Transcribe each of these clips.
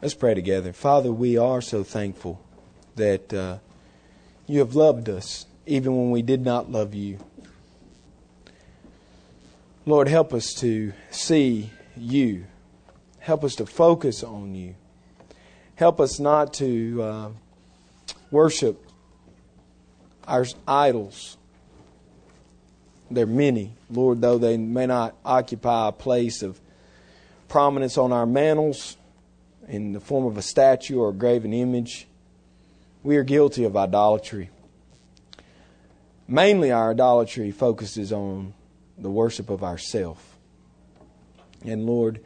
Let's pray together. Father, we are so thankful that uh, you have loved us even when we did not love you. Lord, help us to see you. Help us to focus on you. Help us not to uh, worship our idols. There are many, Lord, though they may not occupy a place of prominence on our mantles in the form of a statue or a graven image. We are guilty of idolatry. Mainly, our idolatry focuses on the worship of ourself. And Lord,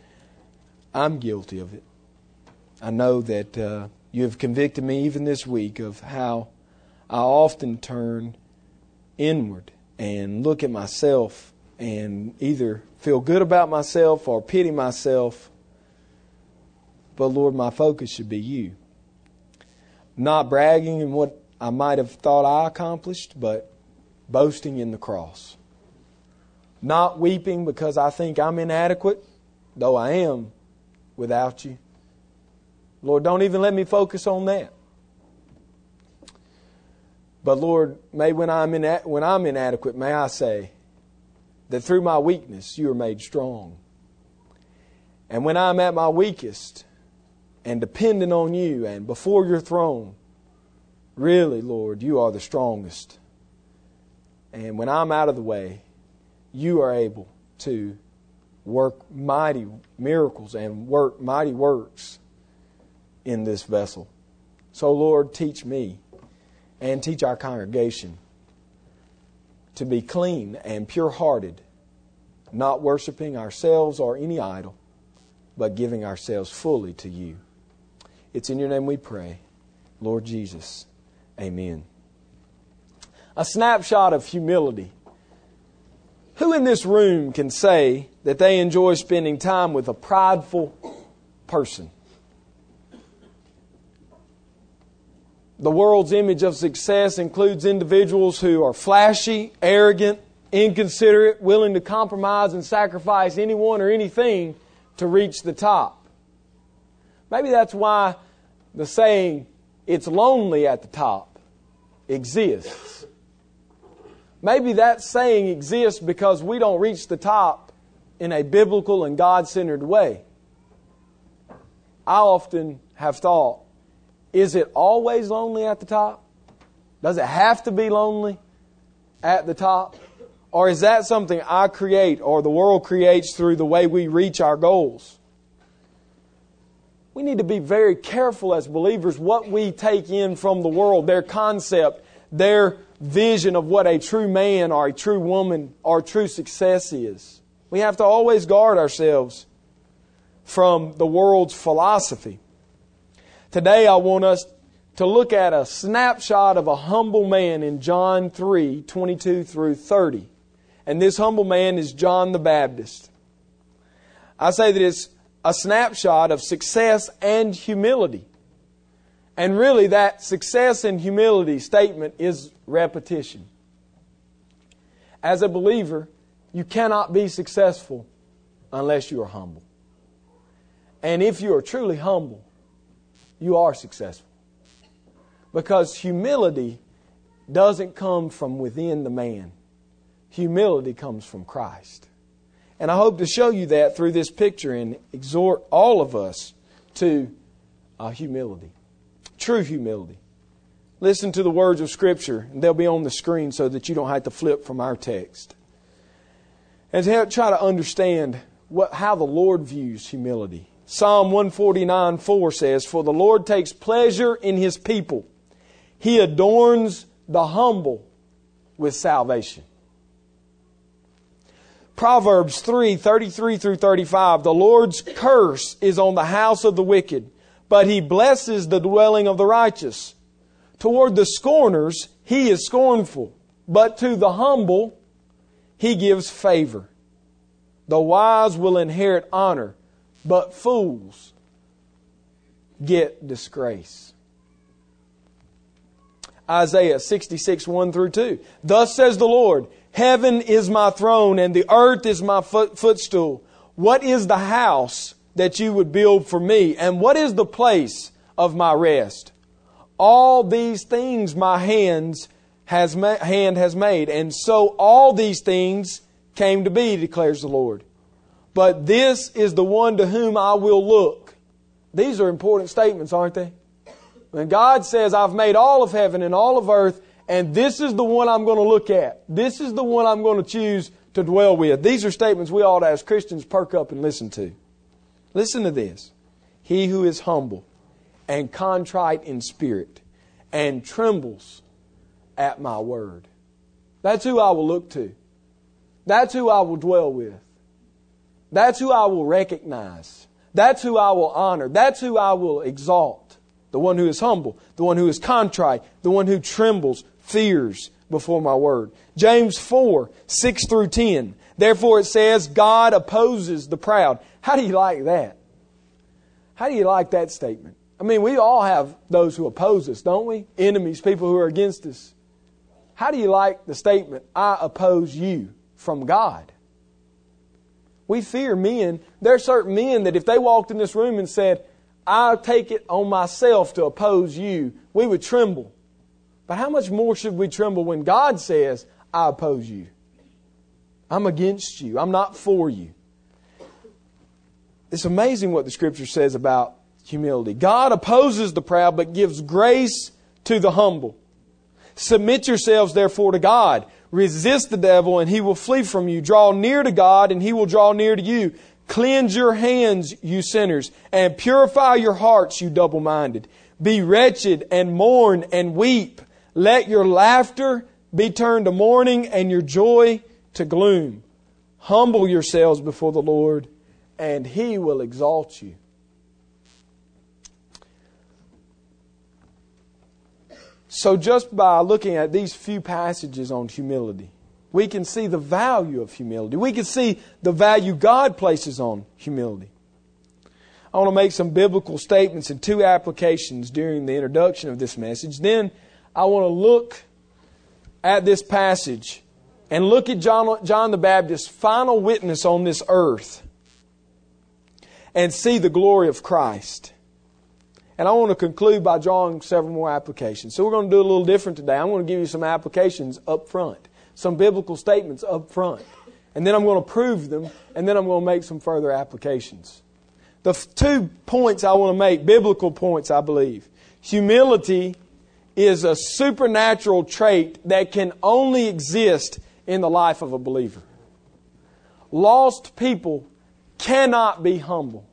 I'm guilty of it. I know that uh, you have convicted me even this week of how I often turn inward and look at myself and either feel good about myself or pity myself but Lord, my focus should be you. Not bragging in what I might have thought I accomplished, but boasting in the cross. Not weeping because I think I'm inadequate, though I am without you. Lord, don't even let me focus on that. But Lord, may when I'm, in, when I'm inadequate, may I say that through my weakness you are made strong. And when I'm at my weakest, and dependent on you and before your throne, really, Lord, you are the strongest. And when I'm out of the way, you are able to work mighty miracles and work mighty works in this vessel. So, Lord, teach me and teach our congregation to be clean and pure hearted, not worshiping ourselves or any idol, but giving ourselves fully to you. It's in your name we pray. Lord Jesus. Amen. A snapshot of humility. Who in this room can say that they enjoy spending time with a prideful person? The world's image of success includes individuals who are flashy, arrogant, inconsiderate, willing to compromise and sacrifice anyone or anything to reach the top. Maybe that's why the saying, it's lonely at the top, exists. Maybe that saying exists because we don't reach the top in a biblical and God centered way. I often have thought, is it always lonely at the top? Does it have to be lonely at the top? Or is that something I create or the world creates through the way we reach our goals? We need to be very careful as believers what we take in from the world, their concept, their vision of what a true man or a true woman or true success is. We have to always guard ourselves from the world's philosophy. Today, I want us to look at a snapshot of a humble man in John 3 22 through 30. And this humble man is John the Baptist. I say that it's a snapshot of success and humility. And really, that success and humility statement is repetition. As a believer, you cannot be successful unless you are humble. And if you are truly humble, you are successful. Because humility doesn't come from within the man, humility comes from Christ. And I hope to show you that through this picture and exhort all of us to uh, humility, true humility. Listen to the words of Scripture, and they'll be on the screen so that you don't have to flip from our text. And to try to understand what, how the Lord views humility. Psalm 149 4 says, For the Lord takes pleasure in his people, he adorns the humble with salvation. Proverbs 3 33 through 35. The Lord's curse is on the house of the wicked, but he blesses the dwelling of the righteous. Toward the scorners, he is scornful, but to the humble, he gives favor. The wise will inherit honor, but fools get disgrace. Isaiah 66, 1 through 2. Thus says the Lord, Heaven is my throne and the earth is my foot, footstool. What is the house that you would build for me? And what is the place of my rest? All these things my hands has ma- hand has made, and so all these things came to be, declares the Lord. But this is the one to whom I will look. These are important statements, aren't they? When God says, I've made all of heaven and all of earth, and this is the one I'm going to look at. This is the one I'm going to choose to dwell with. These are statements we ought to, as Christians, perk up and listen to. Listen to this. He who is humble and contrite in spirit and trembles at my word. That's who I will look to. That's who I will dwell with. That's who I will recognize. That's who I will honor. That's who I will exalt. The one who is humble, the one who is contrite, the one who trembles, fears before my word. James 4, 6 through 10. Therefore it says, God opposes the proud. How do you like that? How do you like that statement? I mean, we all have those who oppose us, don't we? Enemies, people who are against us. How do you like the statement, I oppose you from God? We fear men. There are certain men that if they walked in this room and said, I take it on myself to oppose you, we would tremble. But how much more should we tremble when God says, I oppose you? I'm against you. I'm not for you. It's amazing what the scripture says about humility. God opposes the proud, but gives grace to the humble. Submit yourselves, therefore, to God. Resist the devil, and he will flee from you. Draw near to God, and he will draw near to you. Cleanse your hands, you sinners, and purify your hearts, you double minded. Be wretched and mourn and weep. Let your laughter be turned to mourning and your joy to gloom. Humble yourselves before the Lord, and he will exalt you. So, just by looking at these few passages on humility, we can see the value of humility. We can see the value God places on humility. I want to make some biblical statements and two applications during the introduction of this message. Then I want to look at this passage and look at John, John the Baptist's final witness on this earth and see the glory of Christ. And I want to conclude by drawing several more applications. So we're going to do a little different today. I'm going to give you some applications up front, some biblical statements up front. And then I'm going to prove them, and then I'm going to make some further applications. The two points I want to make, biblical points, I believe. Humility is a supernatural trait that can only exist in the life of a believer. Lost people cannot be humble.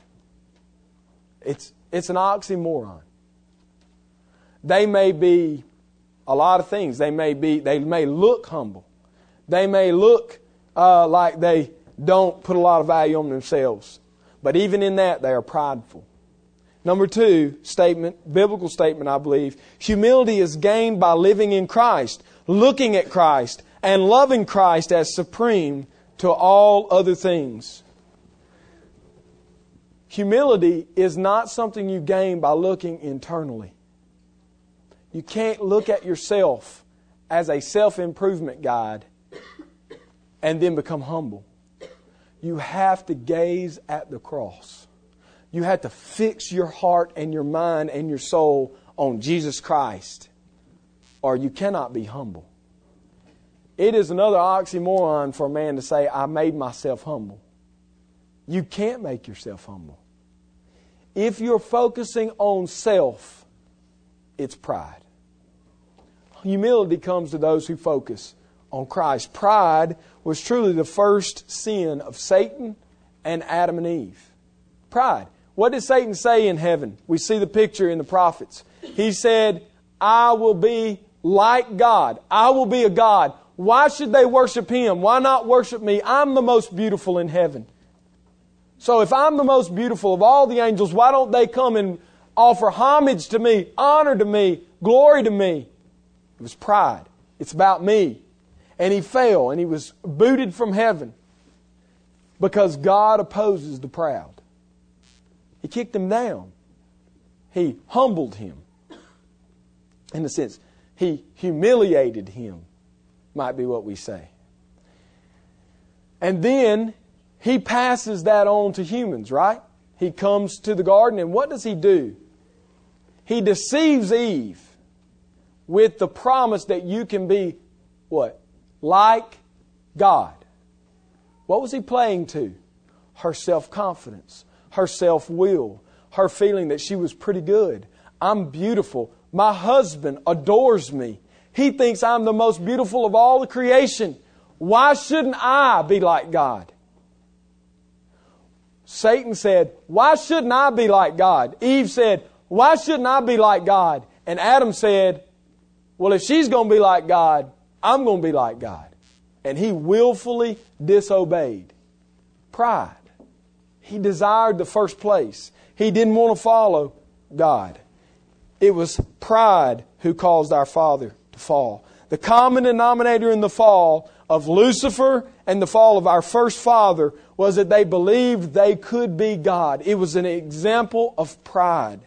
It's, it's an oxymoron. They may be a lot of things. They may be, they may look humble. They may look uh, like they don't put a lot of value on themselves. But even in that, they are prideful. Number two statement, biblical statement, I believe. Humility is gained by living in Christ, looking at Christ, and loving Christ as supreme to all other things. Humility is not something you gain by looking internally. You can't look at yourself as a self improvement guide and then become humble. You have to gaze at the cross. You have to fix your heart and your mind and your soul on Jesus Christ, or you cannot be humble. It is another oxymoron for a man to say, I made myself humble. You can't make yourself humble. If you're focusing on self, it's pride. Humility comes to those who focus on Christ. Pride was truly the first sin of Satan and Adam and Eve. Pride. What did Satan say in heaven? We see the picture in the prophets. He said, I will be like God. I will be a God. Why should they worship Him? Why not worship me? I'm the most beautiful in heaven. So if I'm the most beautiful of all the angels, why don't they come and offer homage to me, honor to me, glory to me? It was pride. It's about me. And he fell and he was booted from heaven because God opposes the proud. He kicked him down. He humbled him. In a sense, he humiliated him, might be what we say. And then he passes that on to humans, right? he comes to the garden, and what does he do? He deceives Eve with the promise that you can be what? Like God. What was he playing to? Her self confidence, her self will, her feeling that she was pretty good. I'm beautiful. My husband adores me. He thinks I'm the most beautiful of all the creation. Why shouldn't I be like God? Satan said, Why shouldn't I be like God? Eve said, Why shouldn't I be like God? And Adam said, Well, if she's going to be like God, I'm going to be like God. And he willfully disobeyed. Pride. He desired the first place. He didn't want to follow God. It was pride who caused our father to fall. The common denominator in the fall of Lucifer and the fall of our first father was that they believed they could be God. It was an example of pride.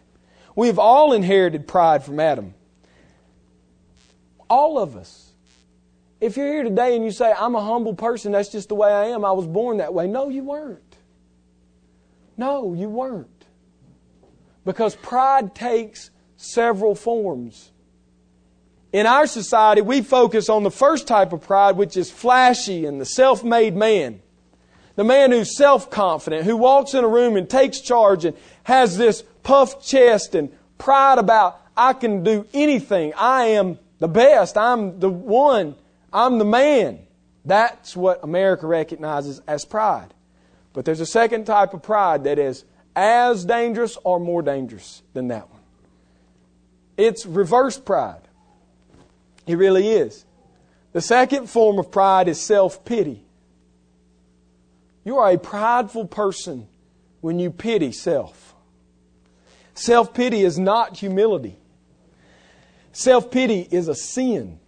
We've all inherited pride from Adam. All of us. If you're here today and you say, I'm a humble person, that's just the way I am, I was born that way. No, you weren't. No, you weren't. Because pride takes several forms. In our society, we focus on the first type of pride, which is flashy and the self made man. The man who's self confident, who walks in a room and takes charge and has this puffed chest and pride about, I can do anything. I am the best. I'm the one. I'm the man. That's what America recognizes as pride. But there's a second type of pride that is as dangerous or more dangerous than that one. It's reverse pride. It really is. The second form of pride is self pity. You are a prideful person when you pity self. Self pity is not humility. Self pity is a sin.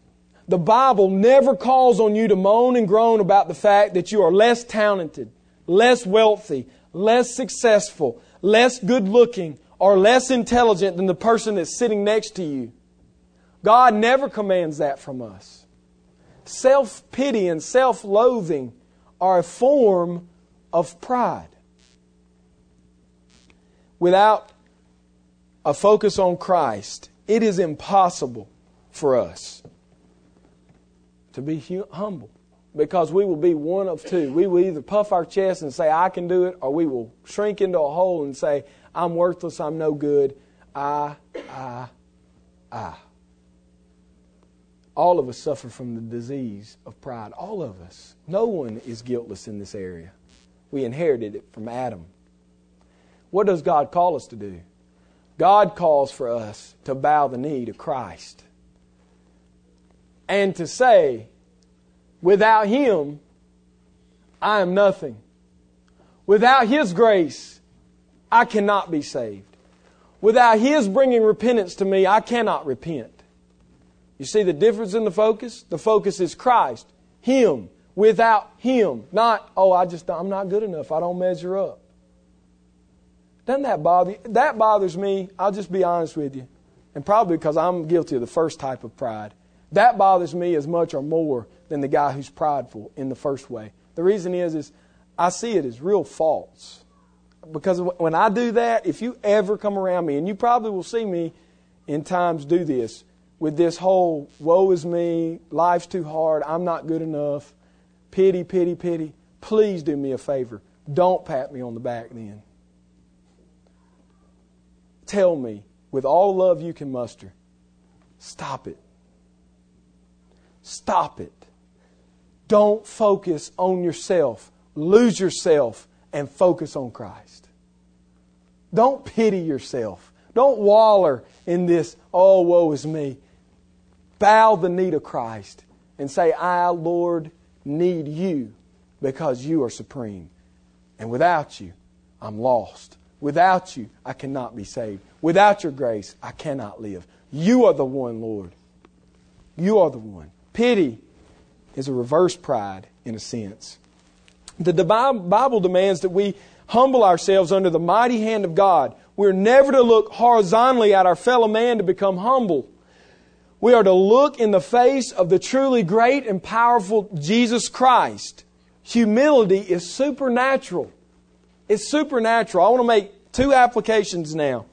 The Bible never calls on you to moan and groan about the fact that you are less talented, less wealthy, less successful, less good looking, or less intelligent than the person that's sitting next to you. God never commands that from us. Self pity and self loathing are a form of pride. Without a focus on Christ, it is impossible for us to be humble because we will be one of two. We will either puff our chest and say, I can do it, or we will shrink into a hole and say, I'm worthless, I'm no good. I, I, I. All of us suffer from the disease of pride. All of us. No one is guiltless in this area. We inherited it from Adam. What does God call us to do? God calls for us to bow the knee to Christ and to say, without Him, I am nothing. Without His grace, I cannot be saved. Without His bringing repentance to me, I cannot repent. You see the difference in the focus? The focus is Christ, Him, without Him. Not, oh, I just, I'm not good enough. I don't measure up. Doesn't that bother you? That bothers me. I'll just be honest with you. And probably because I'm guilty of the first type of pride. That bothers me as much or more than the guy who's prideful in the first way. The reason is, is I see it as real false. Because when I do that, if you ever come around me, and you probably will see me in times do this, with this whole woe is me, life's too hard, I'm not good enough, pity, pity, pity, please do me a favor. Don't pat me on the back then. Tell me, with all love you can muster, stop it. Stop it. Don't focus on yourself. Lose yourself and focus on Christ. Don't pity yourself. Don't waller in this, oh, woe is me bow the knee to Christ and say, I, Lord, need you because you are supreme. And without you, I'm lost. Without you, I cannot be saved. Without your grace, I cannot live. You are the one, Lord. You are the one. Pity is a reverse pride in a sense. The Bible demands that we humble ourselves under the mighty hand of God. We're never to look horizontally at our fellow man to become humble. We are to look in the face of the truly great and powerful Jesus Christ. Humility is supernatural. It's supernatural. I want to make Two applications now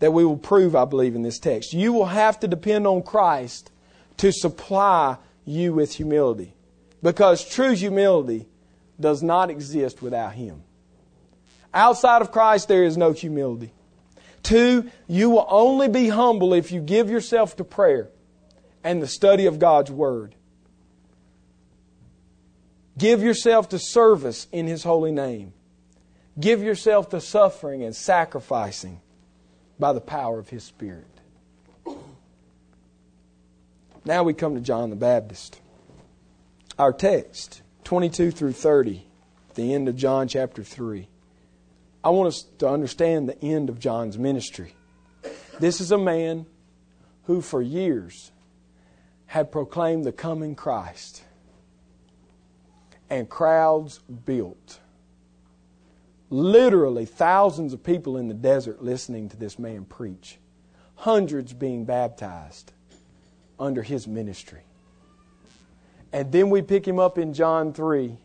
that we will prove, I believe, in this text. You will have to depend on Christ to supply you with humility. Because true humility does not exist without Him. Outside of Christ, there is no humility. Two, you will only be humble if you give yourself to prayer and the study of God's Word. Give yourself to service in His holy name. Give yourself to suffering and sacrificing by the power of His Spirit. Now we come to John the Baptist. Our text, 22 through 30, the end of John chapter 3. I want us to understand the end of John's ministry. This is a man who, for years, had proclaimed the coming Christ, and crowds built. Literally, thousands of people in the desert listening to this man preach, hundreds being baptized under his ministry. And then we pick him up in John 3,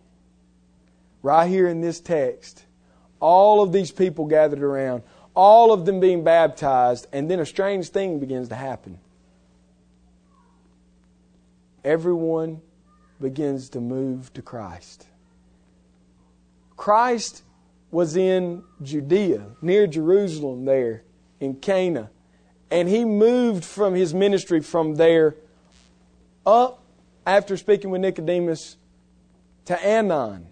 right here in this text all of these people gathered around, all of them being baptized, and then a strange thing begins to happen. Everyone begins to move to Christ. Christ was in Judea, near Jerusalem, there in Cana, and he moved from his ministry from there up after speaking with Nicodemus to Aenon,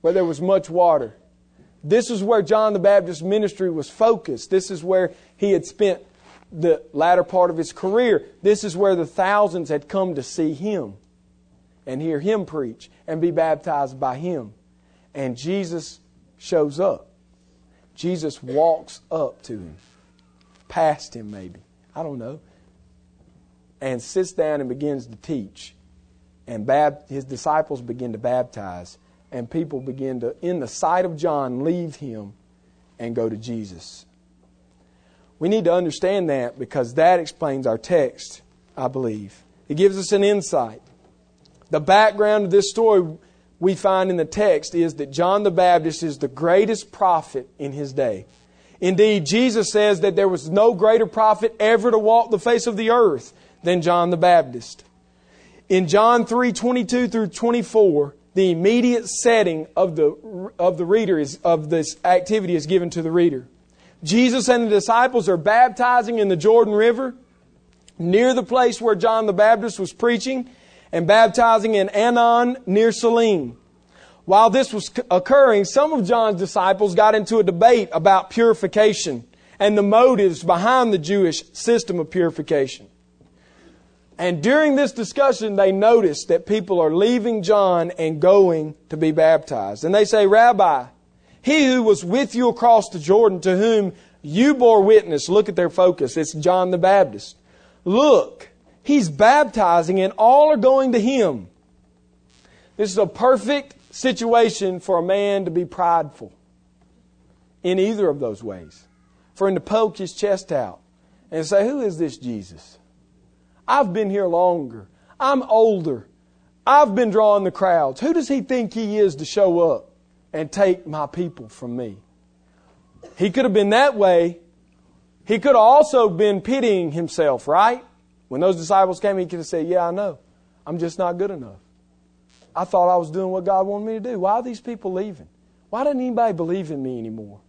where there was much water. This is where John the Baptist's ministry was focused. This is where he had spent the latter part of his career. This is where the thousands had come to see him and hear him preach and be baptized by him. And Jesus shows up. Jesus walks up to him, past him maybe, I don't know, and sits down and begins to teach. And his disciples begin to baptize and people begin to, in the sight of John, leave him and go to Jesus. We need to understand that because that explains our text, I believe. It gives us an insight. The background of this story we find in the text is that John the Baptist is the greatest prophet in his day. Indeed, Jesus says that there was no greater prophet ever to walk the face of the earth than John the Baptist. In John 3 22 through 24, the immediate setting of the, of the reader is, of this activity is given to the reader. Jesus and the disciples are baptizing in the Jordan River near the place where John the Baptist was preaching and baptizing in Aenon near Salim. While this was occurring, some of John's disciples got into a debate about purification and the motives behind the Jewish system of purification. And during this discussion, they noticed that people are leaving John and going to be baptized. And they say, Rabbi, he who was with you across the Jordan, to whom you bore witness, look at their focus. It's John the Baptist. Look, he's baptizing and all are going to him. This is a perfect situation for a man to be prideful in either of those ways. For him to poke his chest out and say, Who is this Jesus? I've been here longer. I'm older. I've been drawing the crowds. Who does he think he is to show up and take my people from me? He could have been that way. He could have also been pitying himself, right? When those disciples came, he could have said, Yeah, I know. I'm just not good enough. I thought I was doing what God wanted me to do. Why are these people leaving? Why doesn't anybody believe in me anymore?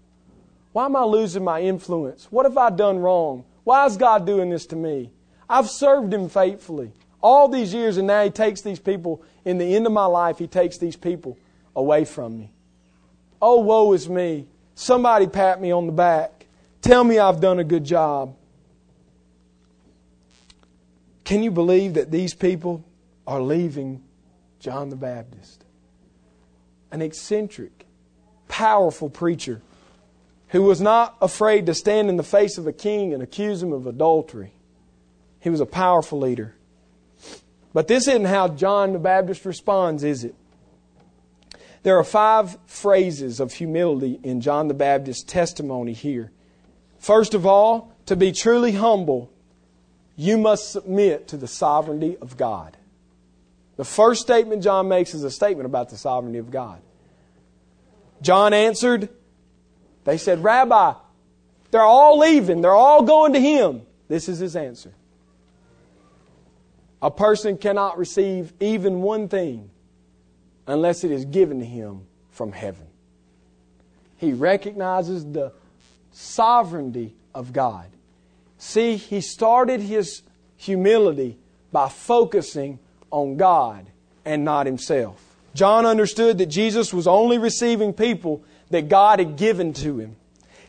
Why am I losing my influence? What have I done wrong? Why is God doing this to me? I've served him faithfully all these years, and now he takes these people, in the end of my life, he takes these people away from me. Oh, woe is me. Somebody pat me on the back. Tell me I've done a good job. Can you believe that these people are leaving John the Baptist? An eccentric, powerful preacher who was not afraid to stand in the face of a king and accuse him of adultery. He was a powerful leader. But this isn't how John the Baptist responds, is it? There are five phrases of humility in John the Baptist's testimony here. First of all, to be truly humble, you must submit to the sovereignty of God. The first statement John makes is a statement about the sovereignty of God. John answered, They said, Rabbi, they're all leaving. They're all going to him. This is his answer. A person cannot receive even one thing unless it is given to him from heaven. He recognizes the sovereignty of God. See, he started his humility by focusing on God and not himself. John understood that Jesus was only receiving people that God had given to him.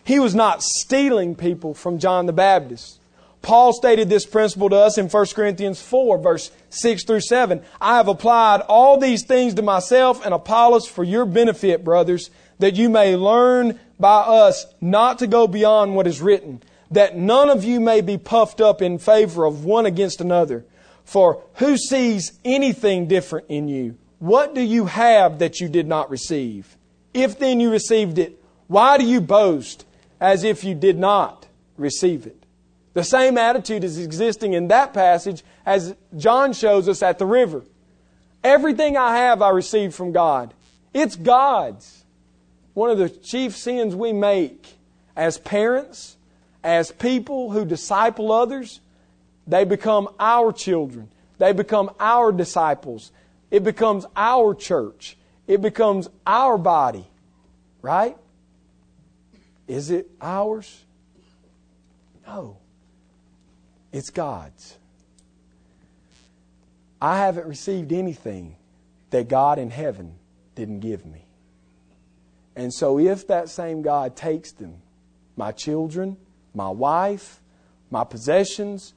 He was not stealing people from John the Baptist. Paul stated this principle to us in 1 Corinthians 4, verse 6 through 7. I have applied all these things to myself and Apollos for your benefit, brothers, that you may learn by us not to go beyond what is written, that none of you may be puffed up in favor of one against another. For who sees anything different in you? What do you have that you did not receive? If then you received it, why do you boast as if you did not receive it? The same attitude is existing in that passage as John shows us at the river. Everything I have, I received from God. It's God's. One of the chief sins we make as parents, as people who disciple others, they become our children. They become our disciples. It becomes our church. It becomes our body. Right? Is it ours? No. It's God's. I haven't received anything that God in heaven didn't give me. And so, if that same God takes them, my children, my wife, my possessions,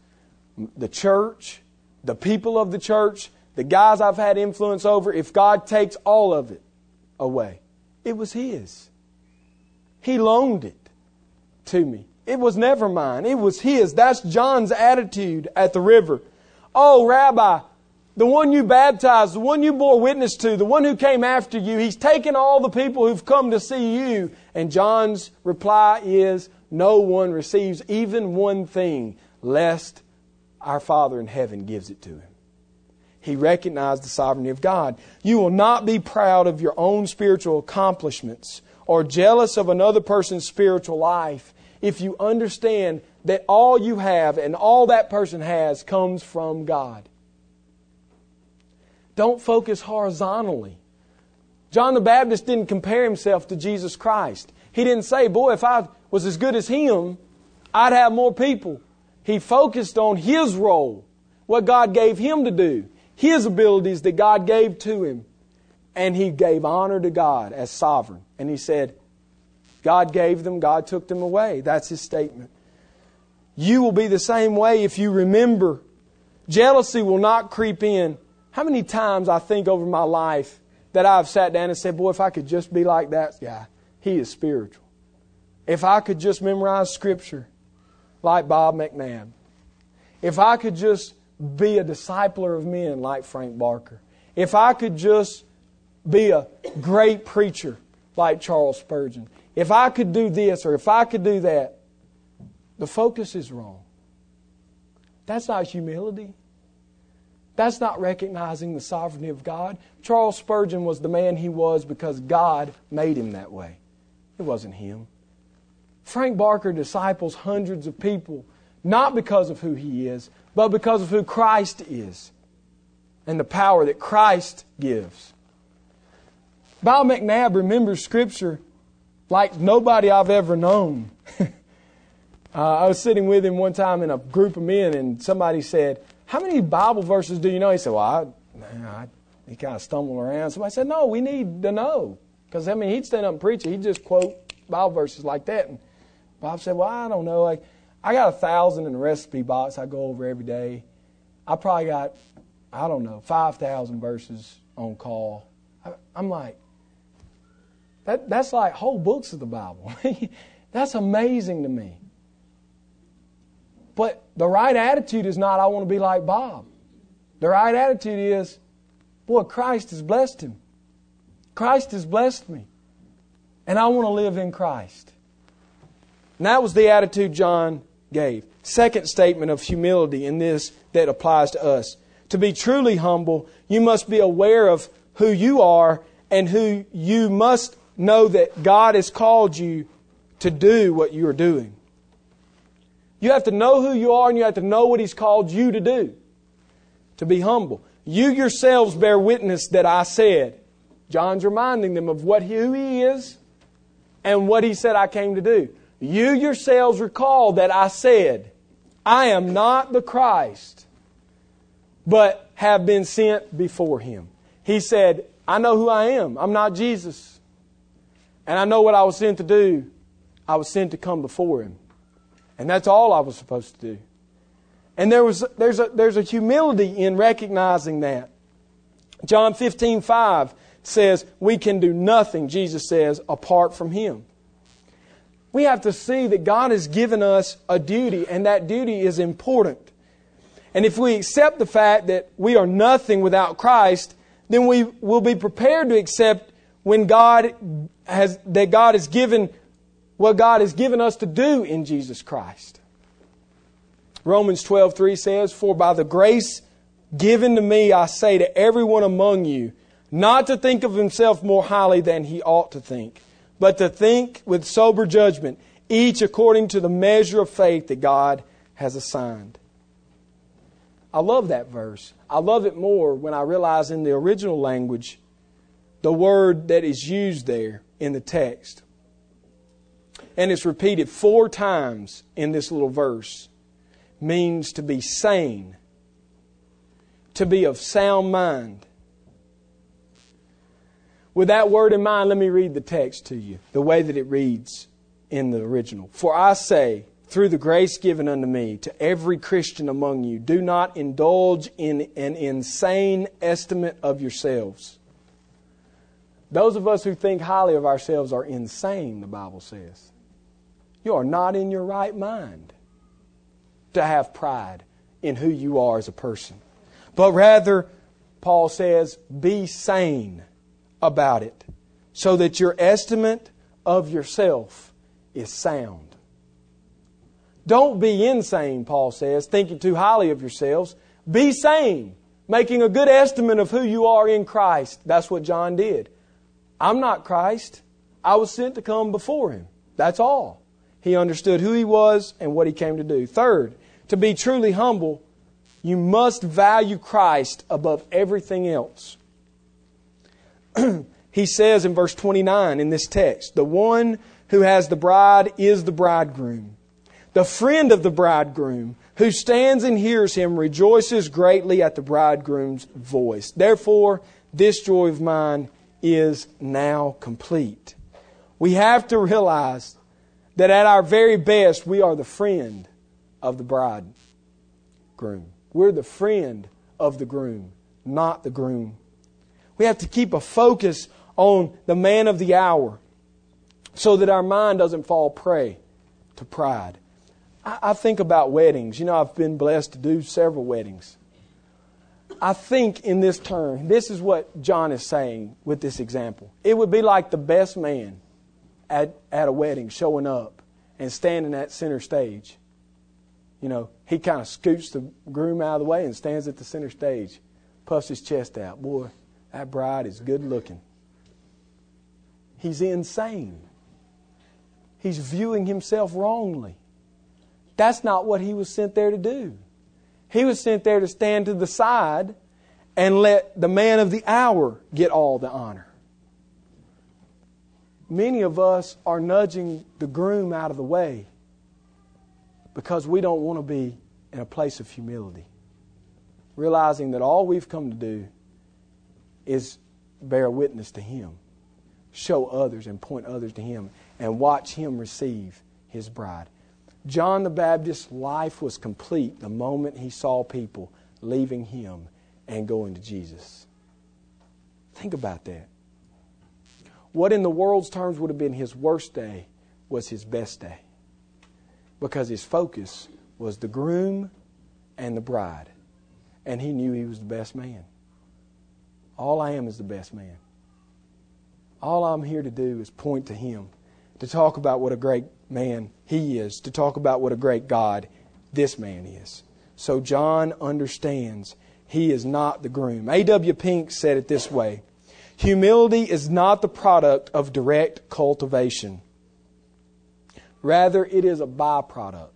the church, the people of the church, the guys I've had influence over, if God takes all of it away, it was His. He loaned it to me. It was never mine. It was His. That's John's attitude at the river. Oh, Rabbi, the one you baptized, the one you bore witness to, the one who came after you, he's taken all the people who've come to see you. And John's reply is, No one receives even one thing, lest our Father in heaven gives it to him. He recognized the sovereignty of God. You will not be proud of your own spiritual accomplishments or jealous of another person's spiritual life if you understand that all you have and all that person has comes from God. Don't focus horizontally. John the Baptist didn't compare himself to Jesus Christ. He didn't say, Boy, if I was as good as him, I'd have more people. He focused on his role, what God gave him to do, his abilities that God gave to him. And he gave honor to God as sovereign. And he said, God gave them, God took them away. That's his statement. You will be the same way if you remember. Jealousy will not creep in. How many times I think over my life that I've sat down and said, Boy, if I could just be like that guy, he is spiritual. If I could just memorize Scripture, like Bob McNabb. If I could just be a discipler of men like Frank Barker. If I could just be a great preacher like Charles Spurgeon. If I could do this or if I could do that, the focus is wrong. That's not humility. That's not recognizing the sovereignty of God. Charles Spurgeon was the man he was because God made him that way. It wasn't him. Frank Barker disciples hundreds of people, not because of who he is, but because of who Christ is and the power that Christ gives. Bob McNabb remembers Scripture like nobody I've ever known. uh, I was sitting with him one time in a group of men, and somebody said, How many Bible verses do you know? He said, Well, I, man, I, he kind of stumbled around. Somebody said, No, we need to know. Because, I mean, he'd stand up and preach it. He'd just quote Bible verses like that. And Bob said, Well, I don't know. Like, I got a thousand in the recipe box I go over every day. I probably got, I don't know, 5,000 verses on call. I, I'm like, that, that's like whole books of the Bible. that's amazing to me. But the right attitude is not, I want to be like Bob. The right attitude is, boy, Christ has blessed him. Christ has blessed me. And I want to live in Christ. And that was the attitude John gave. Second statement of humility in this that applies to us. To be truly humble, you must be aware of who you are and who you must know that God has called you to do what you are doing. You have to know who you are and you have to know what He's called you to do. To be humble. You yourselves bear witness that I said. John's reminding them of what who he is and what he said I came to do. You yourselves recall that I said, I am not the Christ, but have been sent before him. He said, I know who I am. I'm not Jesus. And I know what I was sent to do. I was sent to come before him. And that's all I was supposed to do. And there was, there's, a, there's a humility in recognizing that. John 15, 5 says, We can do nothing, Jesus says, apart from Him. We have to see that God has given us a duty, and that duty is important. And if we accept the fact that we are nothing without Christ, then we will be prepared to accept when God has, that God has given what God has given us to do in Jesus Christ. Romans 12:3 says, "For by the grace given to me I say to everyone among you, not to think of himself more highly than he ought to think, but to think with sober judgment, each according to the measure of faith that God has assigned. I love that verse. I love it more when I realize in the original language the word that is used there in the text. And it's repeated four times in this little verse means to be sane, to be of sound mind, with that word in mind, let me read the text to you, the way that it reads in the original. For I say, through the grace given unto me, to every Christian among you, do not indulge in an insane estimate of yourselves. Those of us who think highly of ourselves are insane, the Bible says. You are not in your right mind to have pride in who you are as a person. But rather, Paul says, be sane about it so that your estimate of yourself is sound. Don't be insane, Paul says, thinking too highly of yourselves. Be sane, making a good estimate of who you are in Christ. That's what John did. I'm not Christ. I was sent to come before him. That's all. He understood who he was and what he came to do. Third, to be truly humble, you must value Christ above everything else. he says in verse 29 in this text, the one who has the bride is the bridegroom. The friend of the bridegroom who stands and hears him rejoices greatly at the bridegroom's voice. Therefore, this joy of mine is now complete. We have to realize that at our very best, we are the friend of the bridegroom. We're the friend of the groom, not the groom we have to keep a focus on the man of the hour so that our mind doesn't fall prey to pride. I, I think about weddings. You know, I've been blessed to do several weddings. I think in this term, this is what John is saying with this example. It would be like the best man at, at a wedding showing up and standing at center stage. You know, he kind of scoots the groom out of the way and stands at the center stage, puffs his chest out. Boy, that bride is good looking. He's insane. He's viewing himself wrongly. That's not what he was sent there to do. He was sent there to stand to the side and let the man of the hour get all the honor. Many of us are nudging the groom out of the way because we don't want to be in a place of humility, realizing that all we've come to do is bear witness to Him, show others and point others to Him, and watch Him receive His bride. John the Baptist's life was complete the moment he saw people leaving him and going to Jesus. Think about that. What in the world's terms would have been his worst day was his best day because his focus was the groom and the bride. And he knew he was the best man. All I am is the best man. All I'm here to do is point to him, to talk about what a great man he is, to talk about what a great God this man is. So John understands he is not the groom. A.W. Pink said it this way Humility is not the product of direct cultivation. Rather, it is a byproduct.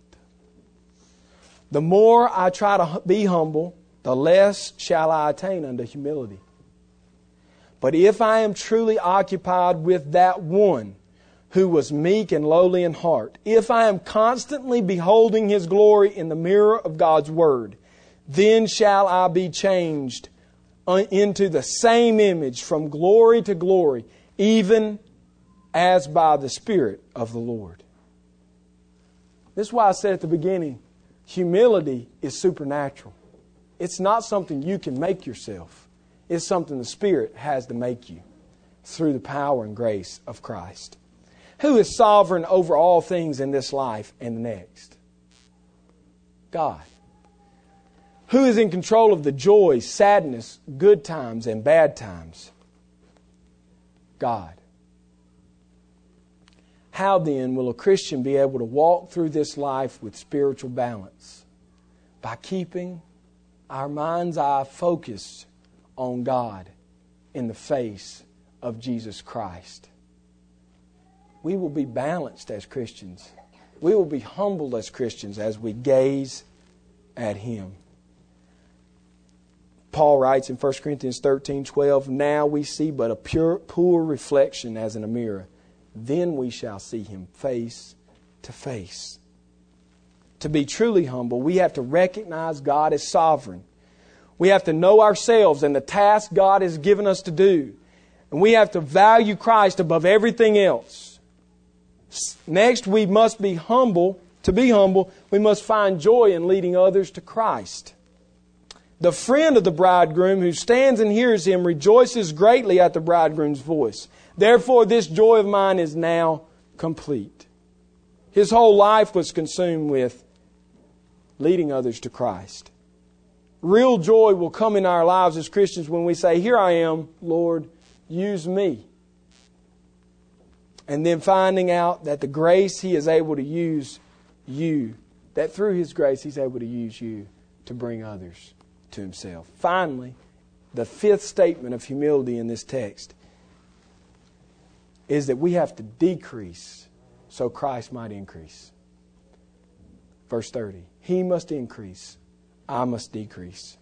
The more I try to be humble, the less shall I attain unto humility. But if I am truly occupied with that one who was meek and lowly in heart, if I am constantly beholding his glory in the mirror of God's word, then shall I be changed uh, into the same image from glory to glory, even as by the Spirit of the Lord. This is why I said at the beginning humility is supernatural. It's not something you can make yourself, it's something the Spirit has to make you through the power and grace of Christ. Who is sovereign over all things in this life and the next? God. Who is in control of the joy, sadness, good times, and bad times? God. How then will a Christian be able to walk through this life with spiritual balance? By keeping our mind's eye focused on God in the face of Jesus Christ. We will be balanced as Christians. We will be humbled as Christians as we gaze at Him. Paul writes in 1 Corinthians 13 12, Now we see but a pure, poor reflection as in a mirror. Then we shall see him face to face. To be truly humble, we have to recognize God as sovereign. We have to know ourselves and the task God has given us to do. And we have to value Christ above everything else. Next, we must be humble. To be humble, we must find joy in leading others to Christ. The friend of the bridegroom who stands and hears him rejoices greatly at the bridegroom's voice. Therefore, this joy of mine is now complete. His whole life was consumed with leading others to Christ. Real joy will come in our lives as Christians when we say, Here I am, Lord, use me. And then finding out that the grace He is able to use you, that through His grace He's able to use you to bring others to himself. Finally, the fifth statement of humility in this text is that we have to decrease so Christ might increase. Verse 30 He must increase, I must decrease.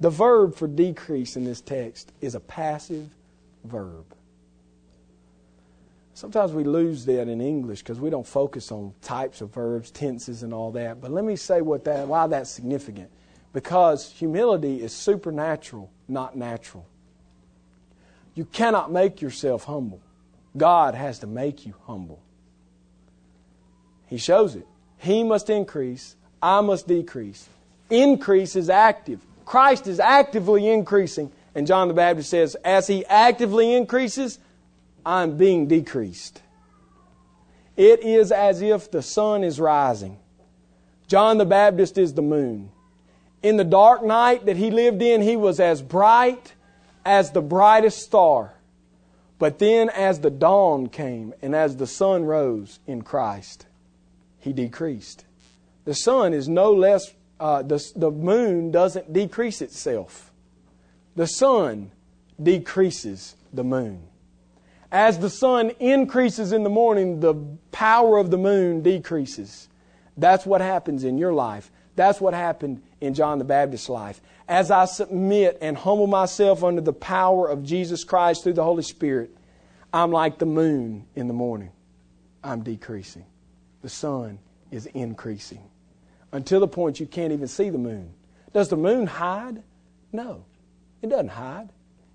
The verb for decrease in this text is a passive verb. Sometimes we lose that in English because we don't focus on types of verbs, tenses, and all that. But let me say what that, why that's significant because humility is supernatural, not natural. You cannot make yourself humble. God has to make you humble. He shows it. He must increase, I must decrease. Increase is active. Christ is actively increasing. And John the Baptist says, as he actively increases, I'm being decreased. It is as if the sun is rising. John the Baptist is the moon. In the dark night that he lived in, he was as bright as the brightest star. But then, as the dawn came and as the sun rose in Christ, he decreased. The sun is no less, uh, the, the moon doesn't decrease itself. The sun decreases the moon. As the sun increases in the morning, the power of the moon decreases. That's what happens in your life. That's what happened in John the Baptist's life. As I submit and humble myself under the power of Jesus Christ through the Holy Spirit, I'm like the moon in the morning. I'm decreasing. The sun is increasing until the point you can't even see the moon. Does the moon hide? No, it doesn't hide.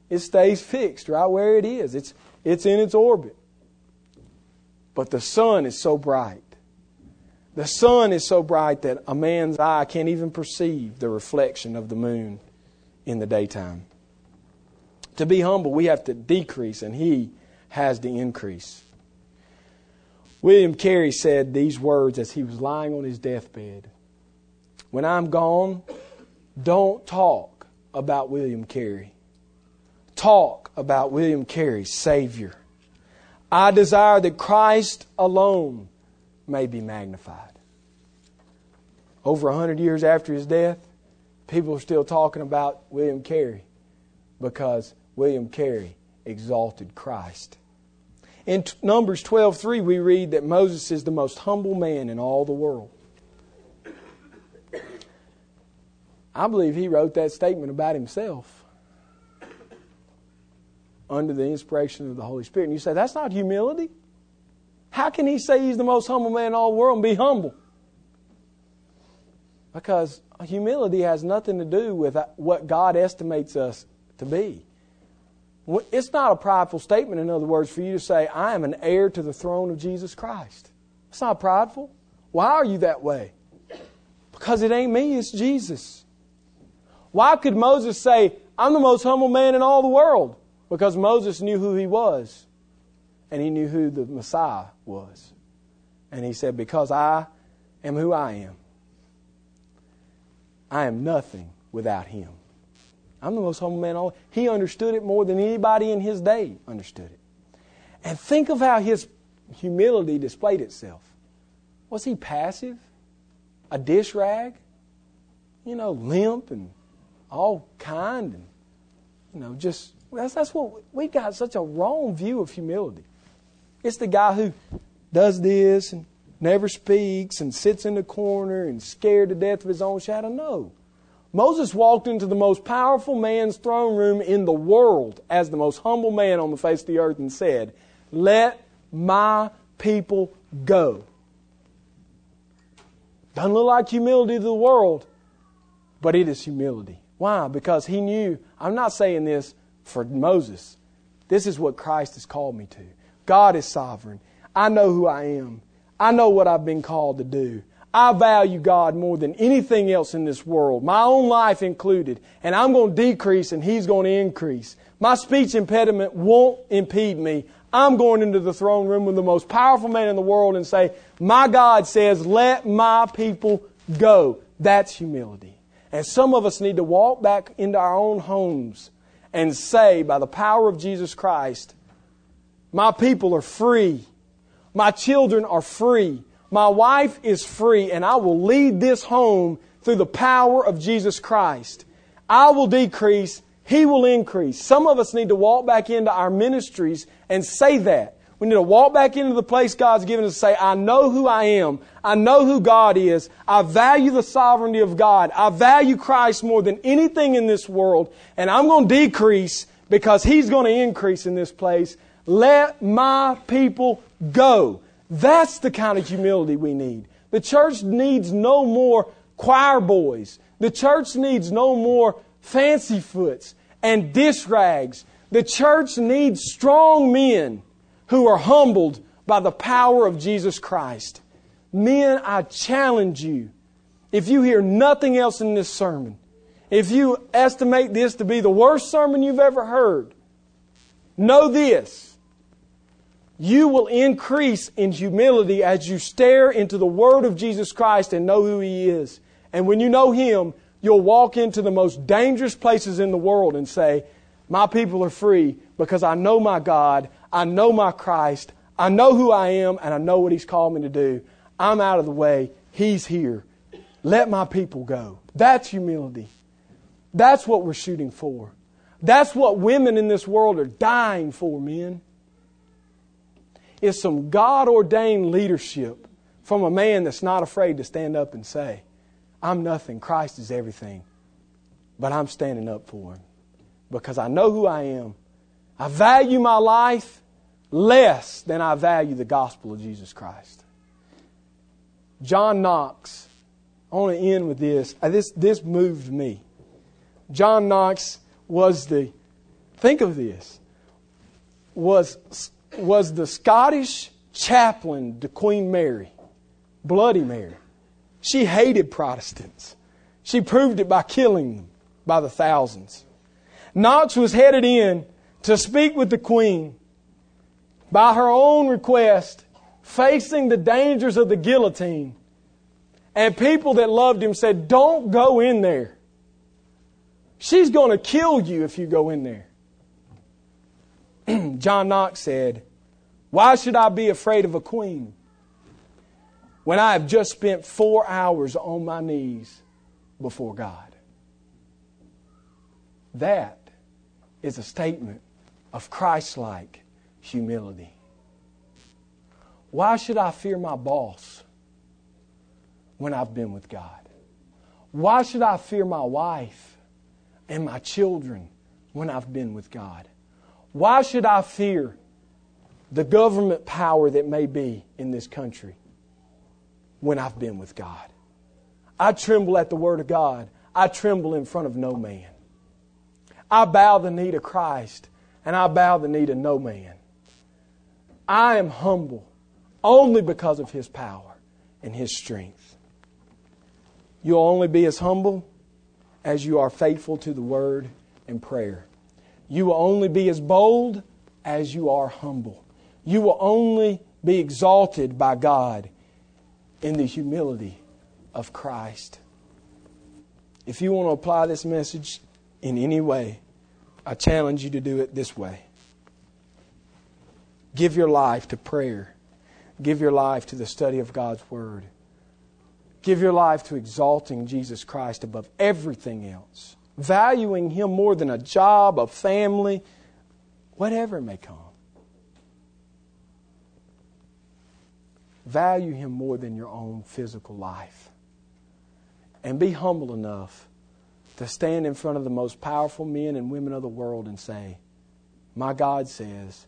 It stays fixed right where it is, it's, it's in its orbit. But the sun is so bright the sun is so bright that a man's eye can't even perceive the reflection of the moon in the daytime. To be humble, we have to decrease, and he has to increase. William Carey said these words as he was lying on his deathbed When I'm gone, don't talk about William Carey. Talk about William Carey's Savior. I desire that Christ alone may be magnified. Over a hundred years after his death, people are still talking about William Carey because William Carey exalted Christ. In Numbers 12:3 we read that Moses is the most humble man in all the world. I believe he wrote that statement about himself under the inspiration of the Holy Spirit. And you say, that's not humility. How can he say he's the most humble man in all the world and be humble? Because humility has nothing to do with what God estimates us to be. It's not a prideful statement, in other words, for you to say, I am an heir to the throne of Jesus Christ. It's not prideful. Why are you that way? Because it ain't me, it's Jesus. Why could Moses say, I'm the most humble man in all the world? Because Moses knew who he was, and he knew who the Messiah was. And he said, Because I am who I am, I am nothing without him. I'm the most humble man. All he understood it more than anybody in his day understood it. And think of how his humility displayed itself. Was he passive? A dish rag? You know, limp and all kind and you know, just that's that's what we've got such a wrong view of humility. It's the guy who does this and never speaks and sits in the corner and scared to death of his own shadow. No. Moses walked into the most powerful man's throne room in the world as the most humble man on the face of the earth and said, Let my people go. Doesn't look like humility to the world, but it is humility. Why? Because he knew, I'm not saying this for Moses. This is what Christ has called me to. God is sovereign. I know who I am. I know what I've been called to do. I value God more than anything else in this world, my own life included. And I'm going to decrease and He's going to increase. My speech impediment won't impede me. I'm going into the throne room with the most powerful man in the world and say, My God says, let my people go. That's humility. And some of us need to walk back into our own homes and say, by the power of Jesus Christ, my people are free. My children are free. My wife is free, and I will lead this home through the power of Jesus Christ. I will decrease, He will increase. Some of us need to walk back into our ministries and say that. We need to walk back into the place God's given us and say, I know who I am. I know who God is. I value the sovereignty of God. I value Christ more than anything in this world. And I'm going to decrease because He's going to increase in this place. Let my people go. That's the kind of humility we need. The church needs no more choir boys. The church needs no more fancy foots and dish rags. The church needs strong men who are humbled by the power of Jesus Christ. Men, I challenge you, if you hear nothing else in this sermon, if you estimate this to be the worst sermon you've ever heard, know this you will increase in humility as you stare into the Word of Jesus Christ and know who He is. And when you know Him, you'll walk into the most dangerous places in the world and say, My people are free because I know my God, I know my Christ, I know who I am, and I know what He's called me to do. I'm out of the way, He's here. Let my people go. That's humility. That's what we're shooting for. That's what women in this world are dying for, men is some God ordained leadership from a man that's not afraid to stand up and say, I'm nothing, Christ is everything, but I'm standing up for him because I know who I am. I value my life less than I value the gospel of Jesus Christ. John Knox, I want to end with this. Uh, this, this moved me. John Knox was the, think of this, was was the Scottish chaplain to Queen Mary, Bloody Mary. She hated Protestants. She proved it by killing them by the thousands. Knox was headed in to speak with the Queen by her own request, facing the dangers of the guillotine. And people that loved him said, Don't go in there. She's going to kill you if you go in there. John Knox said, Why should I be afraid of a queen when I have just spent four hours on my knees before God? That is a statement of Christ like humility. Why should I fear my boss when I've been with God? Why should I fear my wife and my children when I've been with God? Why should I fear the government power that may be in this country when I've been with God? I tremble at the Word of God. I tremble in front of no man. I bow the knee to Christ and I bow the knee to no man. I am humble only because of His power and His strength. You'll only be as humble as you are faithful to the Word and prayer. You will only be as bold as you are humble. You will only be exalted by God in the humility of Christ. If you want to apply this message in any way, I challenge you to do it this way. Give your life to prayer. Give your life to the study of God's Word. Give your life to exalting Jesus Christ above everything else, valuing Him more than a job, a family, whatever may come. Value Him more than your own physical life. And be humble enough to stand in front of the most powerful men and women of the world and say, My God says,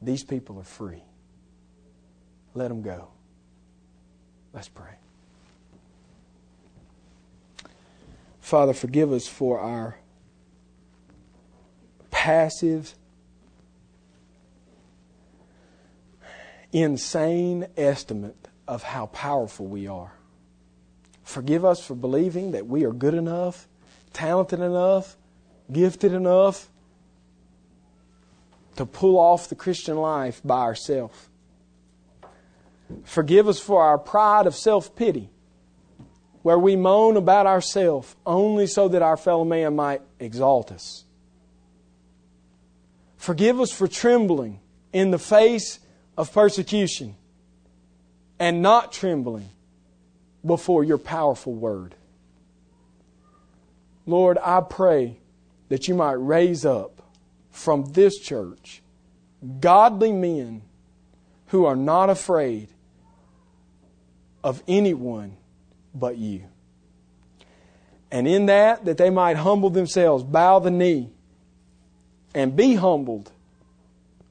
these people are free. Let them go. Let's pray. Father, forgive us for our passive, insane estimate of how powerful we are. Forgive us for believing that we are good enough, talented enough, gifted enough to pull off the Christian life by ourselves. Forgive us for our pride of self pity, where we moan about ourselves only so that our fellow man might exalt us. Forgive us for trembling in the face of persecution and not trembling before your powerful word. Lord, I pray that you might raise up from this church godly men who are not afraid of anyone but you. And in that, that they might humble themselves, bow the knee, and be humbled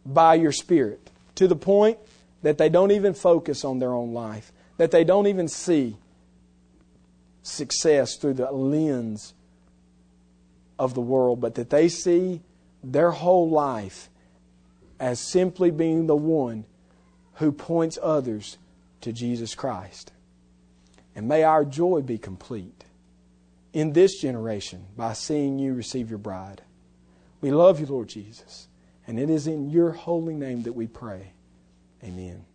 by your Spirit to the point that they don't even focus on their own life, that they don't even see success through the lens of the world, but that they see their whole life as simply being the one who points others to Jesus Christ. And may our joy be complete in this generation by seeing you receive your bride. We love you, Lord Jesus. And it is in your holy name that we pray. Amen.